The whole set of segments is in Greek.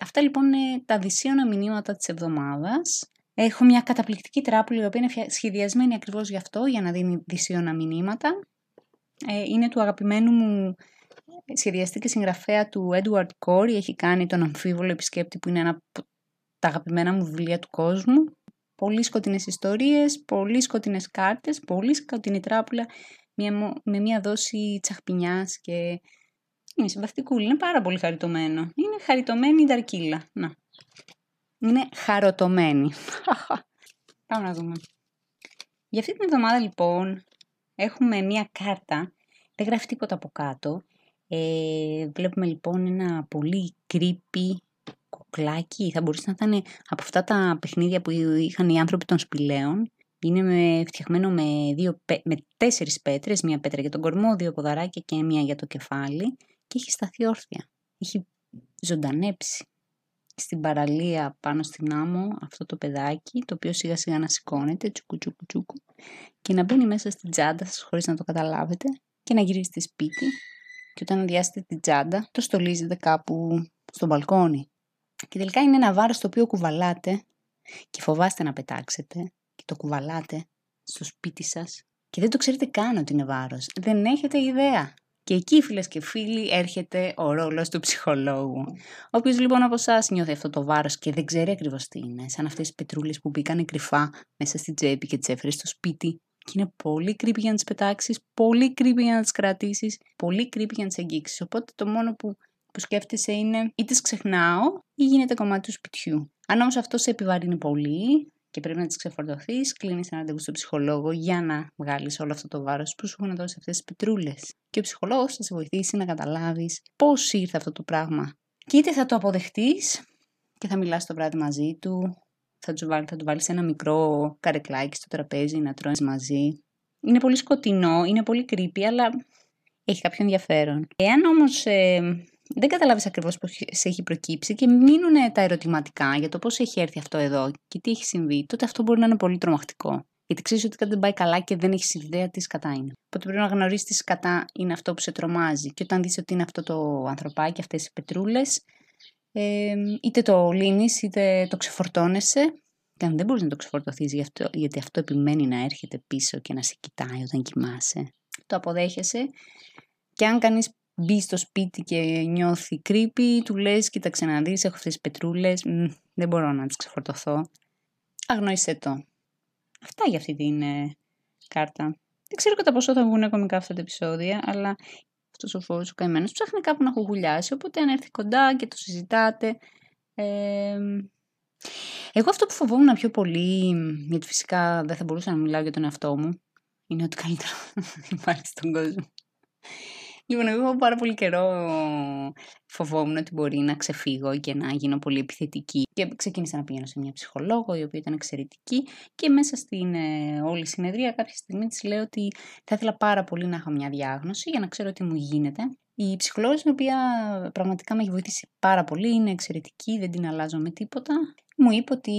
Αυτά λοιπόν είναι τα δυσίωνα μηνύματα της εβδομάδας. Έχω μια καταπληκτική τράπουλα η οποία είναι σχεδιασμένη ακριβώς γι' αυτό, για να δίνει δυσίωνα μηνύματα. Ε, είναι του αγαπημένου μου σχεδιαστή και συγγραφέα του Edward Corey. Έχει κάνει τον αμφίβολο επισκέπτη που είναι ένα από τα αγαπημένα μου βιβλία του κόσμου. Πολύ σκοτεινές ιστορίες, πολύ σκοτεινές κάρτες, πολύ σκοτεινή τράπουλα με μια δόση τσαχπινιάς και είναι συμβαστικούλη, είναι πάρα πολύ χαριτωμένο. Είναι χαριτωμένη η ταρκύλα. Να. Είναι χαροτωμένη. Πάμε να δούμε. Για αυτή την εβδομάδα λοιπόν έχουμε μία κάρτα, δεν γράφει τίποτα από κάτω. Ε, βλέπουμε λοιπόν ένα πολύ creepy κουκλάκι, θα μπορούσε να ήταν από αυτά τα παιχνίδια που είχαν οι άνθρωποι των σπηλαίων. Είναι με, φτιαγμένο με, δύο, με τέσσερις πέτρες, μία πέτρα για τον κορμό, δύο ποδαράκια και μία για το κεφάλι και έχει σταθεί όρθια. Έχει ζωντανέψει στην παραλία πάνω στην άμμο αυτό το παιδάκι, το οποίο σιγά σιγά να σηκώνεται, τσουκου τσουκου τσουκου, και να μπαίνει μέσα στην τσάντα σας χωρίς να το καταλάβετε και να γυρίζετε σπίτι και όταν αδειάσετε την τσάντα το στολίζετε κάπου στο μπαλκόνι. Και τελικά είναι ένα βάρος το οποίο κουβαλάτε και φοβάστε να πετάξετε και το κουβαλάτε στο σπίτι σας και δεν το ξέρετε καν ότι είναι βάρος. Δεν έχετε ιδέα. Και εκεί, φίλες και φίλοι, έρχεται ο ρόλος του ψυχολόγου. Όποιο λοιπόν από εσάς νιώθει αυτό το βάρος και δεν ξέρει ακριβώς τι είναι, σαν αυτές τις πετρούλες που μπήκαν κρυφά μέσα στην τσέπη και τις έφερε στο σπίτι, και είναι πολύ κρύπη για να τις πετάξεις, πολύ κρύπη για να τις κρατήσεις, πολύ κρύπη για να τις αγγίξεις. Οπότε το μόνο που, που σκέφτεσαι είναι ή τις ξεχνάω ή γίνεται κομμάτι του σπιτιού. Αν όμω αυτό σε επιβαρύνει πολύ, και πρέπει να τις ξεφορτωθείς, κλείνεις ένα ραντεβού στον ψυχολόγο για να βγάλεις όλο αυτό το βάρος που σου έχουν δώσει αυτές τις πετρούλες. Και ο ψυχολόγος θα σε βοηθήσει να καταλάβεις πώς ήρθε αυτό το πράγμα. Και είτε θα το αποδεχτείς και θα μιλάς το βράδυ μαζί του, θα του βάλει, θα του βάλεις ένα μικρό καρεκλάκι στο τραπέζι να τρώνε μαζί. Είναι πολύ σκοτεινό, είναι πολύ creepy, αλλά έχει κάποιο ενδιαφέρον. Εάν όμως ε, δεν καταλάβεις ακριβώς πώς σε έχει προκύψει και μείνουν τα ερωτηματικά για το πώς έχει έρθει αυτό εδώ και τι έχει συμβεί, τότε αυτό μπορεί να είναι πολύ τρομακτικό. Γιατί ξέρεις ότι κάτι δεν πάει καλά και δεν έχεις ιδέα τι σκατά είναι. Οπότε πρέπει να γνωρίσεις τι σκατά είναι αυτό που σε τρομάζει. Και όταν δεις ότι είναι αυτό το ανθρωπάκι, αυτές οι πετρούλες, ε, είτε το λύνεις είτε το ξεφορτώνεσαι. Και αν δεν μπορείς να το ξεφορτωθείς γιατί αυτό επιμένει να έρχεται πίσω και να σε κοιτάει όταν κοιμάσαι, το αποδέχεσαι. Και αν κάνει μπει στο σπίτι και νιώθει creepy, του λες κοίταξε να δεις, έχω αυτές τις πετρούλες, δεν μπορώ να τις ξεφορτωθώ. Αγνόησέ το. Αυτά για αυτή την ε, κάρτα. Δεν ξέρω κατά πόσο θα βγουν κομικά αυτά τα επεισόδια, αλλά αυτός ο φόβος ο καημένος ψάχνει κάπου να χουγουλιάσει, οπότε αν έρθει κοντά και το συζητάτε... Ε, εγώ αυτό που φοβόμουν πιο πολύ, γιατί φυσικά δεν θα μπορούσα να μιλάω για τον εαυτό μου, είναι ότι καλύτερο υπάρχει στον κόσμο. Λοιπόν, εγώ πάρα πολύ καιρό φοβόμουν ότι μπορεί να ξεφύγω και να γίνω πολύ επιθετική. Και ξεκίνησα να πηγαίνω σε μια ψυχολόγο, η οποία ήταν εξαιρετική. Και μέσα στην ε, όλη συνεδρία, κάποια στιγμή της λέω ότι θα ήθελα πάρα πολύ να έχω μια διάγνωση για να ξέρω τι μου γίνεται. Η ψυχολόγος η οποία πραγματικά με έχει βοηθήσει πάρα πολύ, είναι εξαιρετική, δεν την αλλάζω με τίποτα. Μου είπε ότι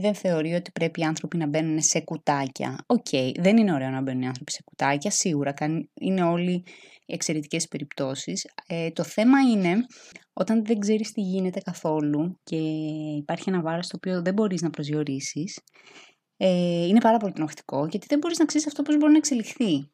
δεν θεωρεί ότι πρέπει οι άνθρωποι να μπαίνουν σε κουτάκια. Ok, okay, δεν είναι ωραίο να μπαίνουν οι άνθρωποι σε κουτάκια, σίγουρα είναι όλοι εξαιρετικές περιπτώσεις. Ε, το θέμα είναι όταν δεν ξέρεις τι γίνεται καθόλου και υπάρχει ένα βάρος το οποίο δεν μπορείς να προσδιορίσεις, ε, είναι πάρα πολύ τρομακτικό γιατί δεν μπορείς να ξέρεις αυτό πώς μπορεί να εξελιχθεί.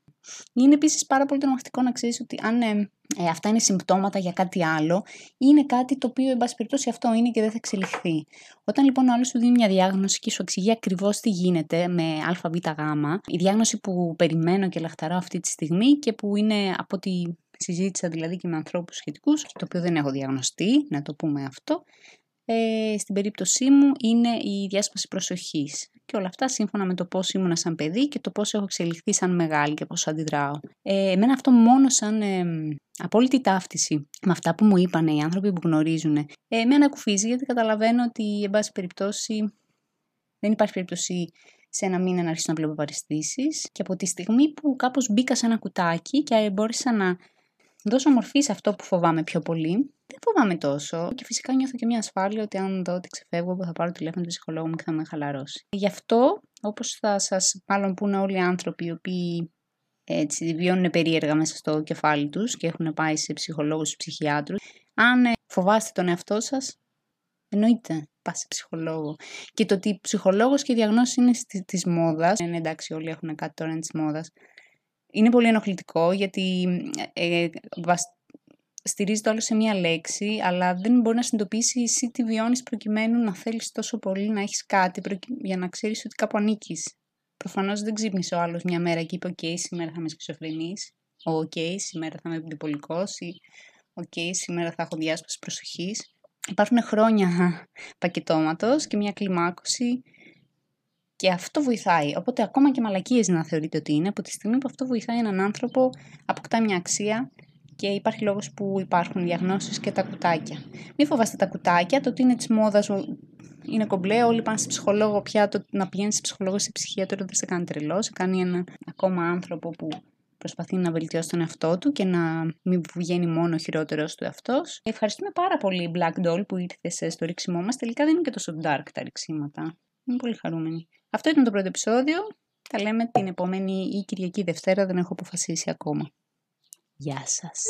Είναι επίσης πάρα πολύ τρομακτικό να ξέρεις ότι αν ε, ε, αυτά είναι συμπτώματα για κάτι άλλο, είναι κάτι το οποίο, εν πάση περιπτώσει, αυτό είναι και δεν θα εξελιχθεί. Όταν λοιπόν ο άλλος σου δίνει μια διάγνωση και σου εξηγεί ακριβώς τι γίνεται με ΑΒΓ, η διάγνωση που περιμένω και λαχταρώ αυτή τη στιγμή και που είναι από ό,τι συζήτησα δηλαδή και με ανθρώπους σχετικούς, το οποίο δεν έχω διαγνωστεί, να το πούμε αυτό, ε, στην περίπτωσή μου είναι η διάσπαση προσοχής. Και όλα αυτά σύμφωνα με το πώς ήμουνα σαν παιδί και το πώς έχω εξελιχθεί σαν μεγάλη και πώς αντιδράω. Ε, εμένα αυτό μόνο σαν ε, απόλυτη ταύτιση με αυτά που μου είπαν οι άνθρωποι που γνωρίζουν, ε, με ανακουφίζει γιατί καταλαβαίνω ότι εν πάση περιπτώσει δεν υπάρχει περίπτωση σε ένα μήνα να αρχίσω να βλέπω παριστήσεις και από τη στιγμή που κάπως μπήκα σε ένα κουτάκι και μπόρεσα να δώσω μορφή σε αυτό που φοβάμαι πιο πολύ. Δεν φοβάμαι τόσο και φυσικά νιώθω και μια ασφάλεια ότι αν δω ότι ξεφεύγω θα πάρω τηλέφωνο του ψυχολόγου μου και θα με χαλαρώσει. Γι' αυτό, όπως θα σας μάλλον πούνε όλοι οι άνθρωποι οι οποίοι έτσι, βιώνουν περίεργα μέσα στο κεφάλι τους και έχουν πάει σε ψυχολόγους, ψυχιάτρους, αν ε, φοβάστε τον εαυτό σας, Εννοείται, πας σε ψυχολόγο. Και το ότι ψυχολόγος και διαγνώση είναι της μόδας. Ε, εντάξει, όλοι έχουν κάτι τώρα της μόδας. Είναι πολύ ενοχλητικό γιατί ε, ε στηρίζεται όλο σε μία λέξη, αλλά δεν μπορεί να συνειδητοποιήσει εσύ τι βιώνεις προκειμένου να θέλεις τόσο πολύ να έχεις κάτι για να ξέρεις ότι κάπου ανήκεις. Προφανώς δεν ξύπνησε ο άλλος μια μέρα και είπε: OK, σήμερα θα είμαι σχizοφρενή. OK, σήμερα θα είμαι διπολικό. Ή OK, σήμερα θα έχω διάσπαση προσοχής. Υπάρχουν χρόνια πακετώματος και μια κλιμάκωση και αυτό βοηθάει. Οπότε ακόμα και μαλακίες να θεωρείτε ότι είναι, από τη στιγμή που αυτό βοηθάει έναν άνθρωπο, αποκτά μια αξία και υπάρχει λόγος που υπάρχουν διαγνώσεις και τα κουτάκια. Μην φοβάστε τα κουτάκια, το ότι είναι της μόδας είναι κομπλέ, όλοι πάνε σε ψυχολόγο πια, το να πηγαίνεις σε ψυχολόγο σε ψυχίατρο δεν σε κάνει τρελός, σε κάνει ένα ακόμα άνθρωπο που προσπαθεί να βελτιώσει τον εαυτό του και να μην βγαίνει μόνο ο χειρότερος του εαυτός. Ευχαριστούμε πάρα πολύ, Black Doll, που ήρθες στο ρίξιμό μας. Τελικά δεν είναι και τόσο dark τα ρίξιματα. Είμαι πολύ χαρούμενη. Αυτό ήταν το πρώτο επεισόδιο. Τα λέμε την επόμενη ή Κυριακή Δευτέρα, δεν έχω αποφασίσει ακόμα. Γεια σας.